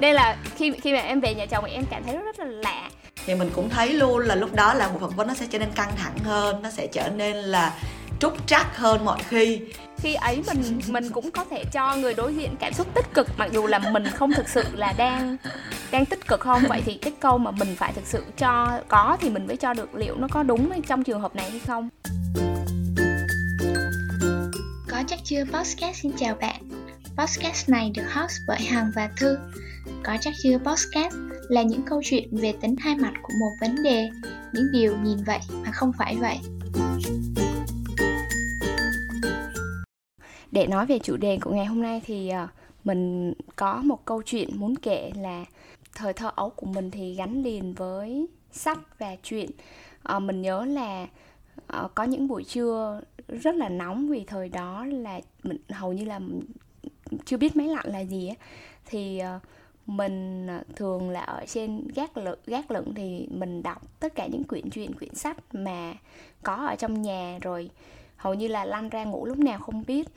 nên là khi khi mà em về nhà chồng thì em cảm thấy rất, rất là lạ. Thì mình cũng thấy luôn là lúc đó là một phỏng vấn nó sẽ trở nên căng thẳng hơn nó sẽ trở nên là trúc trắc hơn mọi khi. Khi ấy mình mình cũng có thể cho người đối diện cảm xúc tích cực mặc dù là mình không thực sự là đang đang tích cực không? Vậy thì cái câu mà mình phải thực sự cho có thì mình mới cho được liệu nó có đúng trong trường hợp này hay không? Có chắc chưa? Podcast xin chào bạn podcast này được host bởi hằng và thư. Có chắc chưa podcast là những câu chuyện về tính hai mặt của một vấn đề, những điều nhìn vậy mà không phải vậy. Để nói về chủ đề của ngày hôm nay thì ờ, mình có một câu chuyện muốn kể là thời thơ ấu của mình thì gắn liền với sách và chuyện ờ, mình nhớ là ờ, có những buổi trưa rất là nóng vì thời đó là mình, hầu như là chưa biết máy lạnh là gì ấy thì uh, mình ờ, thường là ở trên gác lửng gác lửng thì mình đọc tất cả những quyển truyện quyển sách mà có ở trong nhà rồi. Hầu như là lăn ra ngủ lúc nào không biết.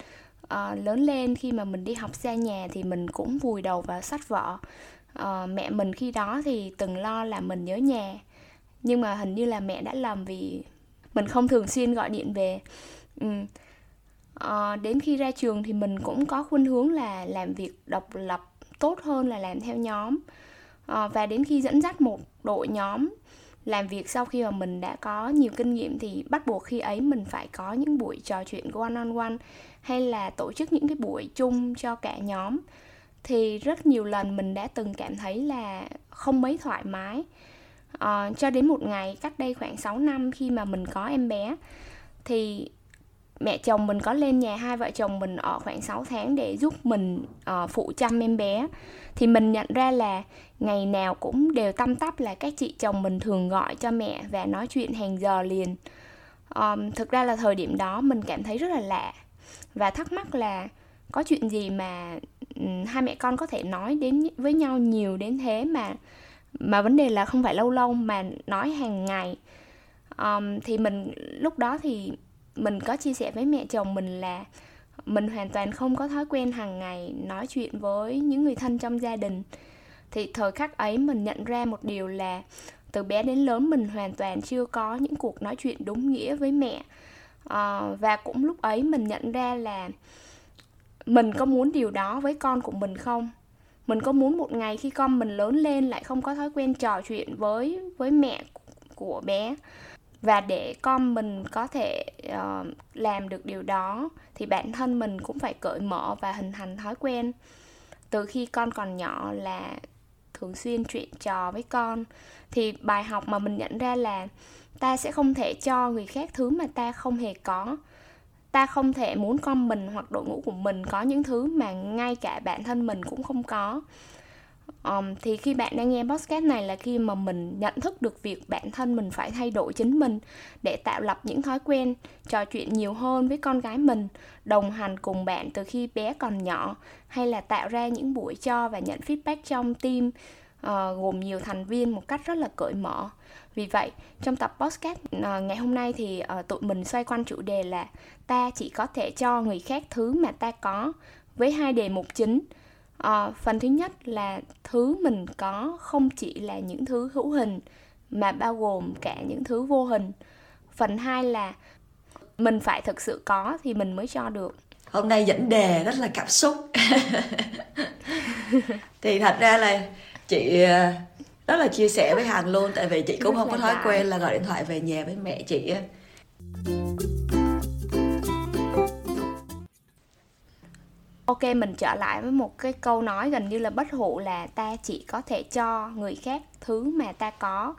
À, lớn lên khi mà mình đi học xa nhà thì mình cũng vùi đầu vào sách vở. À, mẹ mình khi đó thì từng lo là mình nhớ nhà. Nhưng mà hình như là mẹ đã lầm vì mình không thường xuyên gọi điện về. Ừ à, đến khi ra trường thì mình cũng có khuynh hướng là làm việc độc lập tốt hơn là làm theo nhóm. À, và đến khi dẫn dắt một đội nhóm làm việc sau khi mà mình đã có nhiều kinh nghiệm thì bắt buộc khi ấy mình phải có những buổi trò chuyện one on one hay là tổ chức những cái buổi chung cho cả nhóm. Thì rất nhiều lần mình đã từng cảm thấy là không mấy thoải mái. À, cho đến một ngày cách đây khoảng 6 năm khi mà mình có em bé thì mẹ chồng mình có lên nhà hai vợ chồng mình ở khoảng 6 tháng để giúp mình uh, phụ chăm em bé. Thì mình nhận ra là ngày nào cũng đều tăm tắp là các chị chồng mình thường gọi cho mẹ và nói chuyện hàng giờ liền. Um, thực ra là thời điểm đó mình cảm thấy rất là lạ và thắc mắc là có chuyện gì mà um, hai mẹ con có thể nói đến với nhau nhiều đến thế mà mà vấn đề là không phải lâu lâu mà nói hàng ngày. Um, thì mình lúc đó thì mình có chia sẻ với mẹ chồng mình là mình hoàn toàn không có thói quen hàng ngày nói chuyện với những người thân trong gia đình. Thì thời khắc ấy mình nhận ra một điều là từ bé đến lớn mình hoàn toàn chưa có những cuộc nói chuyện đúng nghĩa với mẹ. À, và cũng lúc ấy mình nhận ra là mình có muốn điều đó với con của mình không? Mình có muốn một ngày khi con mình lớn lên lại không có thói quen trò chuyện với với mẹ của bé? Và để con mình có thể uh, làm được điều đó thì bản thân mình cũng phải cởi mở và hình thành thói quen. Từ khi con còn nhỏ là thường xuyên chuyện trò với con. Thì bài học mà mình nhận ra là ta sẽ không thể cho người khác thứ mà ta không hề có. Ta không thể muốn con mình hoặc đội ngũ của mình có những thứ mà ngay cả bản thân mình cũng không có um, thì khi bạn đang nghe podcast này là khi mà mình nhận thức được việc bản thân mình phải thay đổi chính mình để tạo lập những thói quen trò chuyện nhiều hơn với con gái mình đồng hành cùng bạn từ khi bé còn nhỏ hay là tạo ra những buổi cho và nhận feedback trong team uh, gồm nhiều thành viên một cách rất là cởi mở. Vì vậy trong tập podcast uh, ngày hôm nay thì uh, tụi mình xoay quanh chủ đề là ta chỉ có thể cho người khác thứ mà ta có với hai đề mục chính à, phần thứ nhất là thứ mình có không chỉ là những thứ hữu hình mà bao gồm cả những thứ vô hình. Phần hai là mình phải thực sự có thì mình mới cho được. Hôm nay dẫn đề rất là cảm xúc. Thì thật ra là chị ờ, rất là chia sẻ với hằng luôn tại vì chị cũng rất không có thói quen là gọi điện thoại về nhà với mẹ chị ok, mình trở lại với một cái câu nói gần như là bất hủ là ta chỉ có thể cho người khác thứ mà ta có.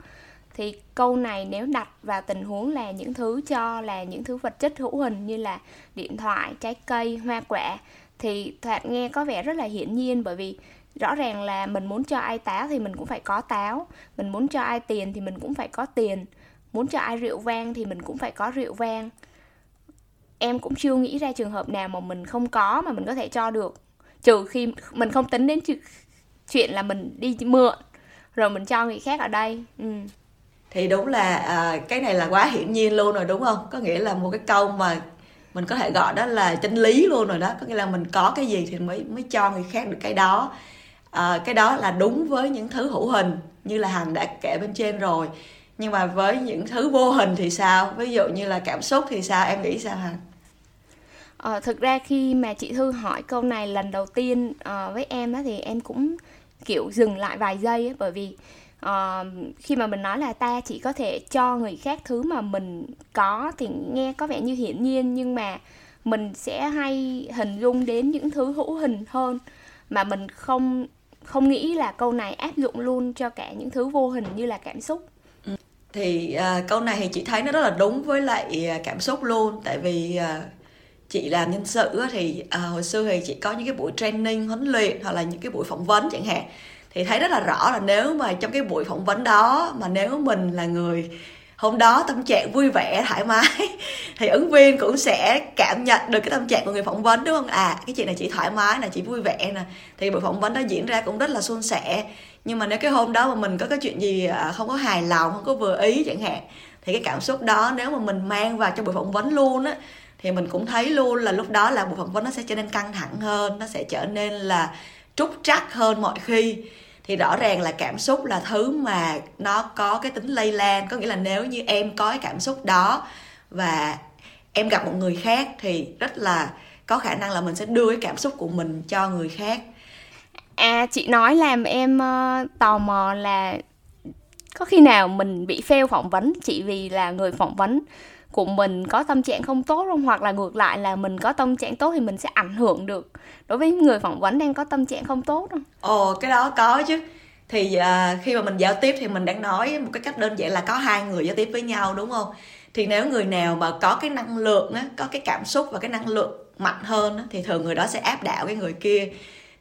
Thì câu này nếu đặt vào tình huống là những thứ cho là những thứ vật chất hữu hình như là điện thoại, trái cây, hoa quả, thì thoạt nghe có vẻ rất là hiển nhiên bởi vì rõ ràng là mình muốn cho ai táo thì mình cũng phải có táo, mình muốn cho ai tiền thì mình cũng phải có tiền, muốn cho ai rượu vang thì mình cũng phải có rượu vang em cũng chưa nghĩ ra trường hợp nào mà mình không có mà mình có thể cho được. Trừ khi mình không tính đến chuyện là mình đi mượn rồi mình cho người khác ở đây. Ừ. thì đúng là à, cái này là quá hiển nhiên luôn rồi đúng không? Có nghĩa là một cái câu mà mình có thể gọi đó là chân lý luôn rồi đó. Có nghĩa là mình có cái gì thì mới mới cho người khác được cái đó. À, cái đó là đúng với những thứ hữu hình như là hằng đã kể bên trên rồi. Nhưng mà với những thứ vô hình thì sao? Ví dụ như là cảm xúc thì sao? Em nghĩ sao hằng? Ờ, thực ra khi mà chị Thư hỏi câu này lần đầu tiên uh, với em á thì em cũng kiểu dừng lại vài giây ấy, bởi vì uh, khi mà mình nói là ta chỉ có thể cho người khác thứ mà mình có thì nghe có vẻ như hiển nhiên nhưng mà mình sẽ hay hình dung đến những thứ hữu hình hơn mà mình không không nghĩ là câu này áp dụng luôn cho cả những thứ vô hình như là cảm xúc. Ừ. Thì uh, câu này thì chị thấy nó rất là đúng với lại cảm xúc luôn tại vì uh, chị làm nhân sự thì à, hồi xưa thì chị có những cái buổi training huấn luyện hoặc là những cái buổi phỏng vấn chẳng hạn. Thì thấy rất là rõ là nếu mà trong cái buổi phỏng vấn đó mà nếu mình là người hôm đó tâm trạng vui vẻ thoải mái thì ứng viên cũng sẽ cảm nhận được cái tâm trạng của người phỏng vấn đúng không? À cái chị này chị thoải mái là chị vui vẻ nè. Thì buổi phỏng vấn đó diễn ra cũng rất là suôn sẻ. Nhưng mà nếu cái hôm đó mà mình có cái chuyện gì à, không có hài lòng không có vừa ý chẳng hạn thì cái cảm xúc đó nếu mà mình mang vào trong buổi phỏng vấn luôn á thì mình cũng thấy luôn là lúc đó là bộ phận vấn nó sẽ trở nên căng thẳng hơn nó sẽ trở nên là trúc trắc hơn mọi khi. Thì rõ ràng là cảm xúc là thứ mà nó có cái tính lây lan có nghĩa là nếu như em có cái cảm xúc đó và em gặp một người khác thì rất là có khả năng là mình sẽ đưa cái cảm xúc của mình cho người khác. À chị nói làm em uh, tò mò là có khi nào mình bị fail phỏng vấn? Chỉ vì là người phỏng vấn của mình có tâm trạng không tốt không? Hoặc là ngược lại là mình có tâm trạng tốt thì mình sẽ ảnh hưởng được. Đối với người phỏng vấn đang có tâm trạng không tốt không? Ồ cái đó có chứ. Thì à, khi mà mình giao tiếp thì mình đang nói một cái cách đơn giản là có hai người giao tiếp với nhau đúng không? Thì nếu người nào mà có cái năng lượng á có cái cảm xúc và cái năng lượng mạnh hơn á, thì thường người đó sẽ áp đảo cái người kia.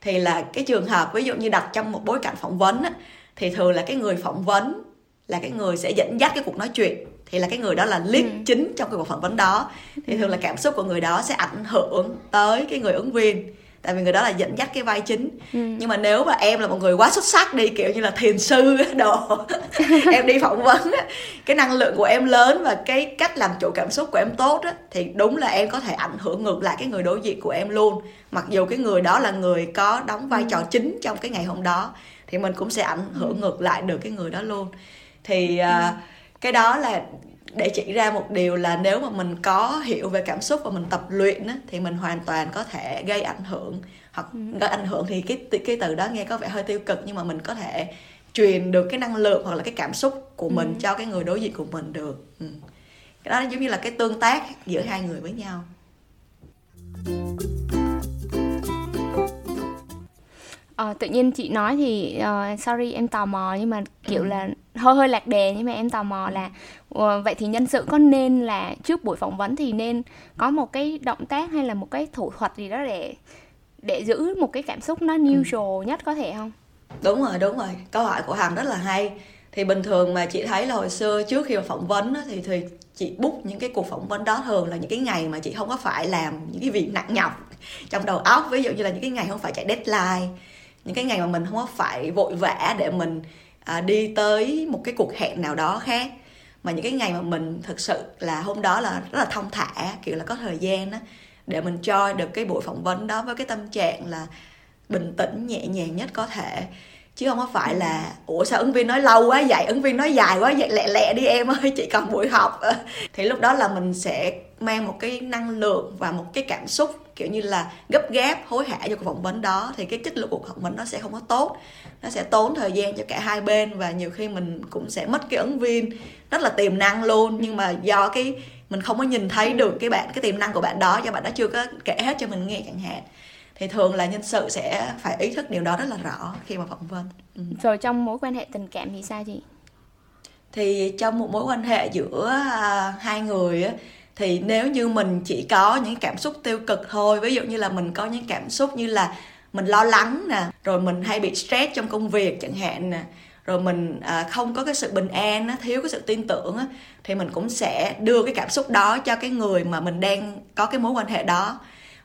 Thì là cái trường hợp ví dụ như đặt trong một bối cảnh phỏng vấn á, thì thường là cái người phỏng vấn là cái người sẽ dẫn dắt cái cuộc nói chuyện thì là cái người đó là lead ừ. chính trong cái cuộc phỏng vấn đó thì thường là cảm xúc của người đó sẽ ảnh hưởng tới cái người ứng viên tại vì người đó là dẫn dắt cái vai chính ừ. nhưng mà nếu mà em là một người quá xuất sắc đi kiểu như là thiền sư đồ em đi phỏng vấn cái năng lượng của em lớn và cái cách làm chủ cảm xúc của em tốt á, thì đúng là em có thể ảnh hưởng ngược lại cái người đối diện của em luôn mặc dù cái người đó là người có đóng vai trò ừ. chính trong cái ngày hôm đó thì mình cũng sẽ ảnh hưởng ừ. ngược lại được cái người đó luôn thì uh, cái đó là để chỉ ra một điều là nếu mà mình có hiểu về cảm xúc và mình tập luyện á, thì mình hoàn toàn có thể gây ảnh hưởng hoặc ừ. gây ảnh hưởng thì cái cái từ đó nghe có vẻ hơi tiêu cực nhưng mà mình có thể truyền được cái năng lượng hoặc là cái cảm xúc của mình ừ. cho cái người đối diện của mình được ừ. cái đó giống như là cái tương tác giữa hai người với nhau Ờ, tự nhiên chị nói thì uh, sorry em tò mò nhưng mà kiểu ừ. là hơi hơi lạc đề nhưng mà em tò mò là uh, vậy thì nhân sự có nên là trước buổi phỏng vấn thì nên có một cái động tác hay là một cái thủ thuật gì đó để để giữ một cái cảm xúc nó neutral ừ. nhất có thể không? Đúng rồi, đúng rồi. Câu hỏi của Hằng rất là hay. Thì bình thường mà chị thấy là hồi xưa trước khi mà phỏng vấn á, thì thì chị book những cái cuộc phỏng vấn đó thường là những cái ngày mà chị không có phải làm những cái việc nặng nhọc trong đầu óc ví dụ như là những cái ngày không phải chạy deadline những cái ngày mà mình không có phải vội vã để mình à, đi tới một cái cuộc hẹn nào đó khác. Mà những cái ngày mà mình thực sự là hôm đó là rất là thông thả kiểu là có thời gian đó để mình cho được cái buổi phỏng vấn đó với cái tâm trạng là bình tĩnh nhẹ nhàng nhất có thể chứ không có phải là, ủa, sao ứng viên nói lâu quá vậy? Ứng viên nói dài quá vậy? Lẹ lẹ đi em ơi, chị còn buổi học. Ờ. Thì lúc đó là mình sẽ mang một cái năng lượng và một cái cảm xúc, kiểu như là, gấp gáp, hối hả cho cuộc phỏng vấn đó. Thì cái chất lượng cuộc phỏng vấn nó sẽ không có tốt. Nó sẽ tốn thời gian cho cả hai bên và nhiều khi mình cũng sẽ mất cái ứng viên. Rất là tiềm năng luôn, nhưng mà do cái, mình không có nhìn thấy được cái bạn, cái tiềm năng của bạn đó, do bạn đó chưa có kể hết cho mình nghe chẳng hạn thì thường là nhân sự sẽ phải ý thức điều đó rất là rõ khi mà phỏng vấn. Ừ. rồi trong mối quan hệ tình cảm thì sao chị? Thì trong một mối quan hệ giữa à, hai người á thì nếu như mình chỉ có những cảm xúc tiêu cực thôi ví dụ như là mình có những cảm xúc như là mình lo lắng nè rồi mình hay bị stress trong công việc chẳng hạn nè rồi mình à, không có cái sự bình an thiếu cái sự tin tưởng thì mình cũng sẽ đưa cái cảm xúc đó cho cái người mà mình đang có cái mối quan hệ đó.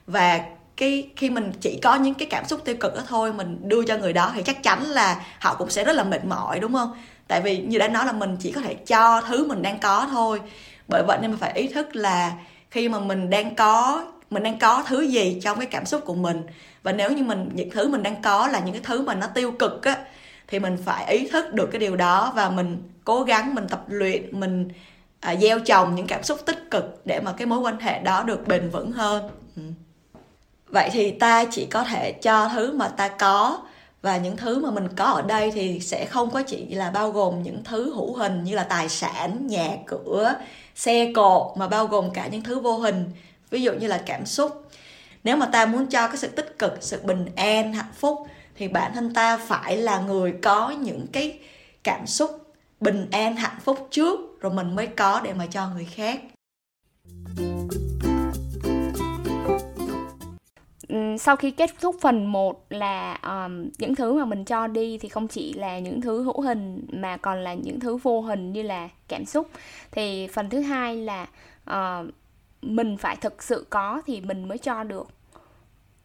Và cái khi mình chỉ có những cái cảm xúc tiêu cực đó thôi mình đưa cho người đó thì chắc chắn là họ cũng sẽ rất là mệt mỏi đúng không? Tại vì như đã nói là mình chỉ có thể cho thứ mình đang có thôi. Bởi vậy nên mình phải ý thức là khi mà mình đang có mình đang có thứ gì trong cái cảm xúc của mình và nếu như mình những thứ mình đang có là những cái thứ mà nó tiêu cực á thì mình phải ý thức được cái điều đó và mình cố gắng mình tập luyện mình à, gieo trồng những cảm xúc tích cực để mà cái mối quan hệ đó được bền vững hơn. Ừ vậy thì ta chỉ có thể cho thứ mà ta có. Và những thứ mà mình có ở đây thì sẽ không có chỉ là bao gồm những thứ hữu hình như là tài sản, nhà cửa, xe cộ mà bao gồm cả những thứ vô hình, ví dụ như là cảm xúc. Nếu mà ta muốn cho cái sự tích cực, sự bình an, hạnh phúc, thì bản thân ta phải là người có những cái cảm xúc bình an, hạnh phúc trước, rồi mình mới có để mà cho người khác sau khi kết thúc phần 1 là um, những thứ mà mình cho đi thì không chỉ là những thứ hữu hình mà còn là những thứ vô hình như là cảm xúc. Thì phần thứ hai là uh, mình phải thực sự có thì mình mới cho được.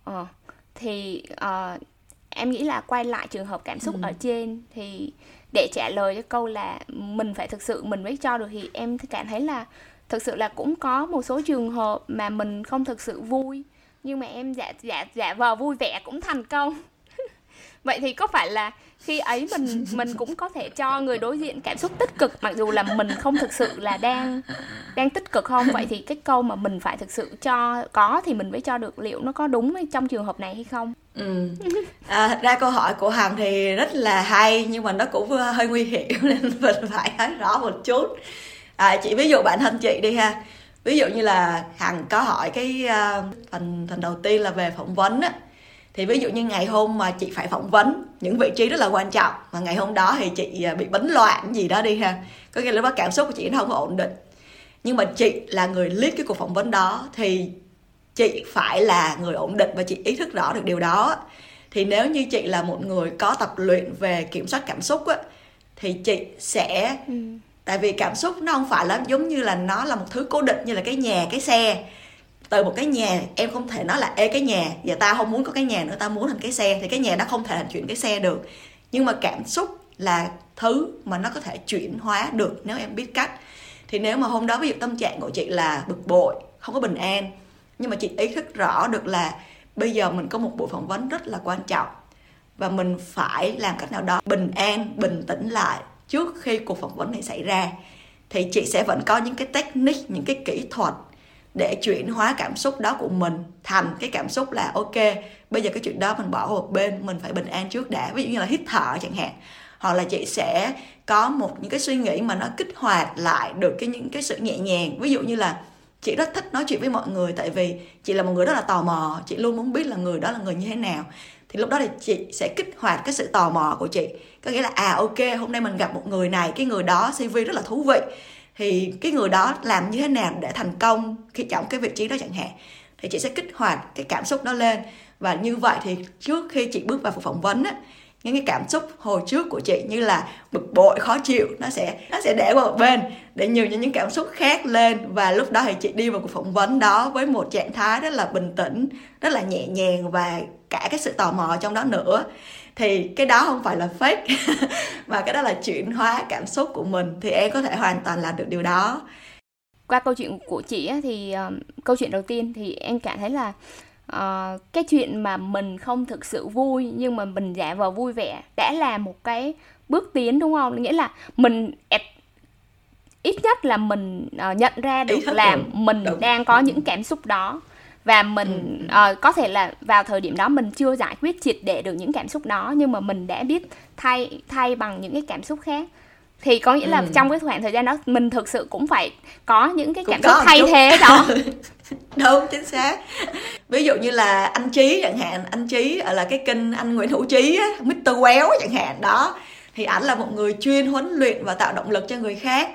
Uh, thì uh, em nghĩ là quay lại trường hợp cảm xúc ừ. ở trên thì để trả lời cho câu là mình phải thực sự mình mới cho được thì em cảm thấy là thực sự là cũng có một số trường hợp mà mình không thực sự vui nhưng mà em giả giả giả vờ vui vẻ cũng thành công. Vậy thì có phải là khi ấy mình mình cũng có thể cho người đối diện cảm xúc tích cực mặc dù là mình không thực sự là đang đang tích cực không? Vậy thì cái câu mà mình phải thực sự cho có thì mình mới cho được liệu nó có đúng trong trường hợp này hay không? Ừ. à, thật ra câu hỏi của hằng thì rất là hay nhưng mà nó cũng hơi nguy hiểm nên mình phải nói rõ một chút. À, chị ví dụ bản thân chị đi ha ví dụ như là hằng có hỏi cái uh, phần phần đầu tiên là về phỏng vấn á. Thì ví dụ như ngày hôm mà chị phải phỏng vấn những vị trí rất là quan trọng mà ngày hôm đó thì chị ờ, bị bấn loạn gì đó đi ha. Có nghĩa là lúc đó cảm xúc của chị nó không có ổn định. Nhưng mà chị là người lead cái cuộc phỏng vấn đó thì chị phải là người ổn định và chị ý thức rõ được điều đó. Thì nếu như chị là một người có tập luyện về kiểm soát cảm xúc á thì chị sẽ. Ừ tại vì cảm xúc nó không phải là, giống như là nó là một thứ cố định như là cái nhà, cái xe. Từ một cái nhà, em không thể nói là, ê, cái nhà và ta không muốn có cái nhà nữa ta muốn thành cái xe. Thì cái nhà nó không thể thành chuyển cái xe được. Nhưng mà cảm xúc là thứ mà nó có thể chuyển hóa được nếu em biết cách. Thì nếu mà hôm đó, ví dụ tâm trạng của chị là bực bội, không có bình an, nhưng mà chị ý thức rõ được là bây giờ mình có một buổi phỏng vấn rất là quan trọng và mình phải làm cách nào đó bình an, bình tĩnh lại trước khi cuộc phỏng vấn này xảy ra, thì chị sẽ vẫn có những cái technique, những cái kỹ thuật để chuyển hóa cảm xúc đó của mình thành cái cảm xúc là, ok, bây giờ cái chuyện đó mình bỏ vào một bên, mình phải bình an trước đã. Ví dụ như là hít thở chẳng hạn. Hoặc là chị sẽ có một những cái suy nghĩ mà nó kích hoạt lại được cái những cái sự nhẹ nhàng. Ví dụ như là chị rất thích nói chuyện với mọi người, tại vì chị là một người rất là tò mò, chị luôn muốn biết là người đó là người như thế nào thì lúc đó thì chị sẽ kích hoạt cái sự tò mò của chị. Có nghĩa là à ok, hôm nay mình gặp một người này, cái người đó cv rất là thú vị. Thì cái người đó làm như thế nào để thành công khi trong cái vị trí đó chẳng hạn? Thì chị sẽ kích hoạt cái cảm xúc đó lên. Và như vậy thì trước khi chị bước vào cuộc phỏng vấn á, những cái cảm xúc hồi trước của chị như là bực bội, khó chịu, nó sẽ nó sẽ để qua một bên để nhiều những những cảm xúc khác lên. Và lúc đó thì chị đi vào cuộc phỏng vấn đó với một trạng thái rất là bình tĩnh, rất là nhẹ nhàng và cả cái sự tò mò trong đó nữa. Thì cái đó không phải là fake mà cái đó là chuyển hóa cảm xúc của mình thì em có thể hoàn toàn làm được điều đó. Qua câu chuyện của chị thì uh, câu chuyện đầu tiên thì em cảm thấy là uh, cái chuyện mà mình không thực sự vui nhưng mà mình giả vờ vui vẻ đã là một cái bước tiến đúng không? Nghĩa là mình ít nhất là mình uh, nhận ra được là mình đúng. đang có những cảm xúc đó và mình ừ. uh, có thể là vào thời điểm đó mình chưa giải quyết triệt để được những cảm xúc đó nhưng mà mình đã biết thay thay bằng những cái cảm xúc khác. Thì có nghĩa là ừ. trong cái khoảng thời gian đó mình thực sự cũng phải có những cái cảm xúc thay thế đó. Đúng chính xác. Ví dụ như là anh trí chẳng hạn anh trí là cái kênh anh nguyễn hữu trí á mr. Quéo chẳng hạn đó. Thì ảnh là một người chuyên huấn luyện và tạo động lực cho người khác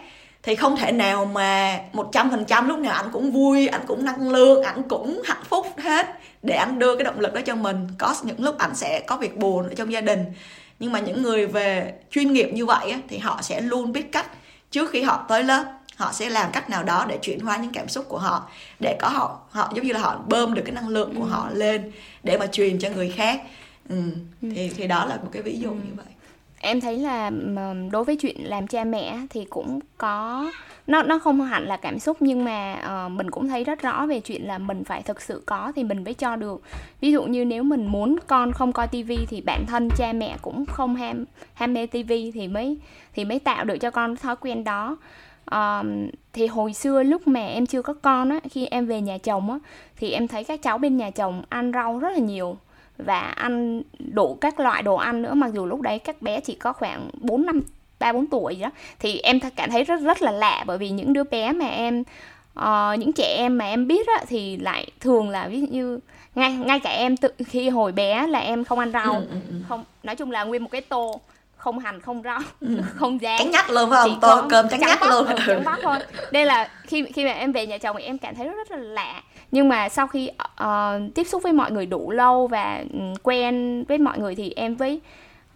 thì không thể nào mà một trăm phần trăm lúc nào anh cũng vui anh cũng năng lượng anh cũng hạnh phúc hết để anh đưa cái động lực đó cho mình có những lúc anh sẽ có việc buồn ở trong gia đình nhưng mà những người về chuyên nghiệp như vậy thì họ sẽ luôn biết cách trước khi họ tới lớp họ sẽ làm cách nào đó để chuyển hóa những cảm xúc của họ để có họ họ giống như là họ bơm được cái năng lượng của ừ. họ lên để mà truyền cho người khác ừ. Ừ. thì thì đó là một cái ví dụ ừ. như vậy em thấy là đối với chuyện làm cha mẹ thì cũng có nó nó không hẳn là cảm xúc nhưng mà uh, mình cũng thấy rất rõ về chuyện là mình phải thực sự có thì mình mới cho được. Ví dụ như nếu mình muốn con không coi tivi thì bản thân cha mẹ cũng không ham ham mê tivi thì mới thì mới tạo được cho con thói quen đó. Uh, thì hồi xưa lúc mà em chưa có con á khi em về nhà chồng á thì em thấy các cháu bên nhà chồng ăn rau rất là nhiều và ăn đủ các loại đồ ăn nữa. Mặc dù lúc đấy các bé chỉ có khoảng 4 năm ba bốn tuổi gì đó thì em cảm thấy rất rất là lạ. Bởi vì những đứa bé mà em uh, những trẻ em mà em biết á, thì lại thường là ví dụ như ngay ngay cả em tự khi hồi bé là em không ăn rau. Ừ, ừ, ừ. không nói chung là nguyên một cái tô không hành không rau ừ. không rán trắng nhắc luôn phải không? Tô cơm trắng nhắc luôn. trắng bóc thôi. Đây là khi khi mà em về nhà chồng thì em cảm thấy rất, rất là lạ nhưng mà sau khi uh, tiếp xúc với mọi người đủ lâu và um, quen với mọi người thì em với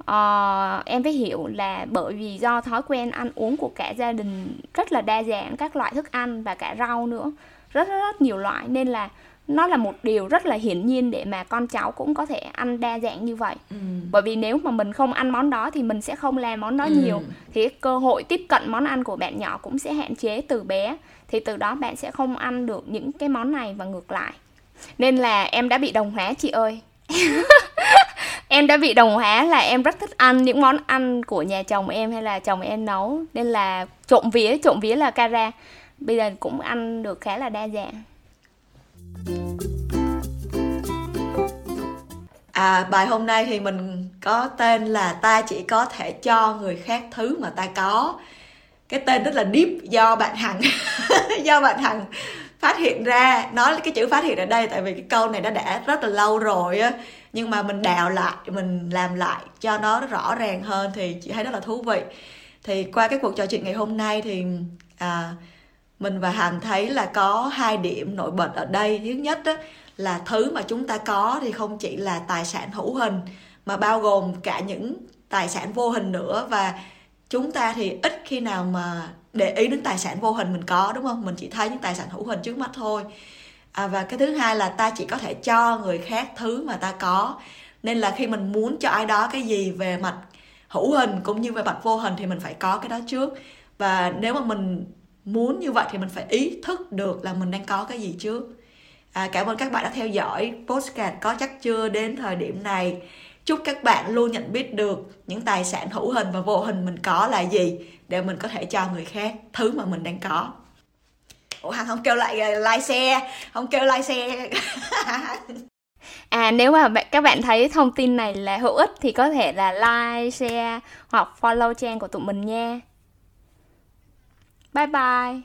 uh, em phải hiểu là bởi vì do thói quen ăn uống của cả gia đình rất là đa dạng các loại thức ăn và cả rau nữa rất rất, rất nhiều loại. Nên là nó là một điều rất là hiển nhiên để mà con cháu cũng có thể ăn đa dạng như vậy. Ừ. bởi vì nếu mà mình không ăn món đó thì mình sẽ không làm món đó ừ. nhiều. Thì cơ hội tiếp cận món ăn của bạn nhỏ cũng sẽ hạn chế từ bé. Thì từ đó bạn sẽ không ăn được những cái món này và ngược lại. Nên là em đã bị đồng hóa chị ơi. Em đã bị đồng hóa là em rất thích ăn những món ăn của nhà chồng em hay là chồng em nấu. Nên là trộm vía trộm vía là cara bây giờ cũng ăn được khá là đa dạng À bài hôm nay thì mình có tên là ta chỉ có thể cho người khác thứ mà ta có. Cái tên rất là deep do bạn Hằng do bạn Hằng phát hiện ra. Nói cái chữ phát hiện ở đây tại vì cái câu này nó đã rất là lâu rồi á. Nhưng mà mình đào lại mình làm lại cho nó rõ ràng hơn thì chị thấy rất là thú vị. Thì qua cái cuộc trò chuyện ngày hôm nay thì à, mình và hàm thấy là có hai điểm nổi bật ở đây. Thứ nhất đó là thứ mà chúng ta có thì không chỉ là tài sản hữu hình mà bao gồm cả những tài sản vô hình nữa. Và chúng ta thì ít khi nào mà để ý đến tài sản vô hình mình có đúng không? Mình chỉ thấy những tài sản hữu hình trước mắt thôi. À, và cái thứ hai là ta chỉ có thể cho người khác thứ mà ta có. Nên là khi mình muốn cho ai đó cái gì về mặt hữu hình cũng như về mặt vô hình thì mình phải có cái đó trước. Và nếu mà mình muốn như vậy thì mình phải ý thức được là mình đang có cái gì trước. À, cảm ơn các bạn đã theo dõi postcard có chắc chưa đến thời điểm này. Chúc các bạn luôn nhận biết được những tài sản hữu hình và vô hình mình có là gì để mình có thể cho người khác thứ mà mình đang có. Ủa hằng không kêu lại à, like xe không kêu like xe À nếu mà các bạn thấy thông tin này là hữu ích thì có thể là like, share hoặc follow trang của tụi mình nha. 拜拜。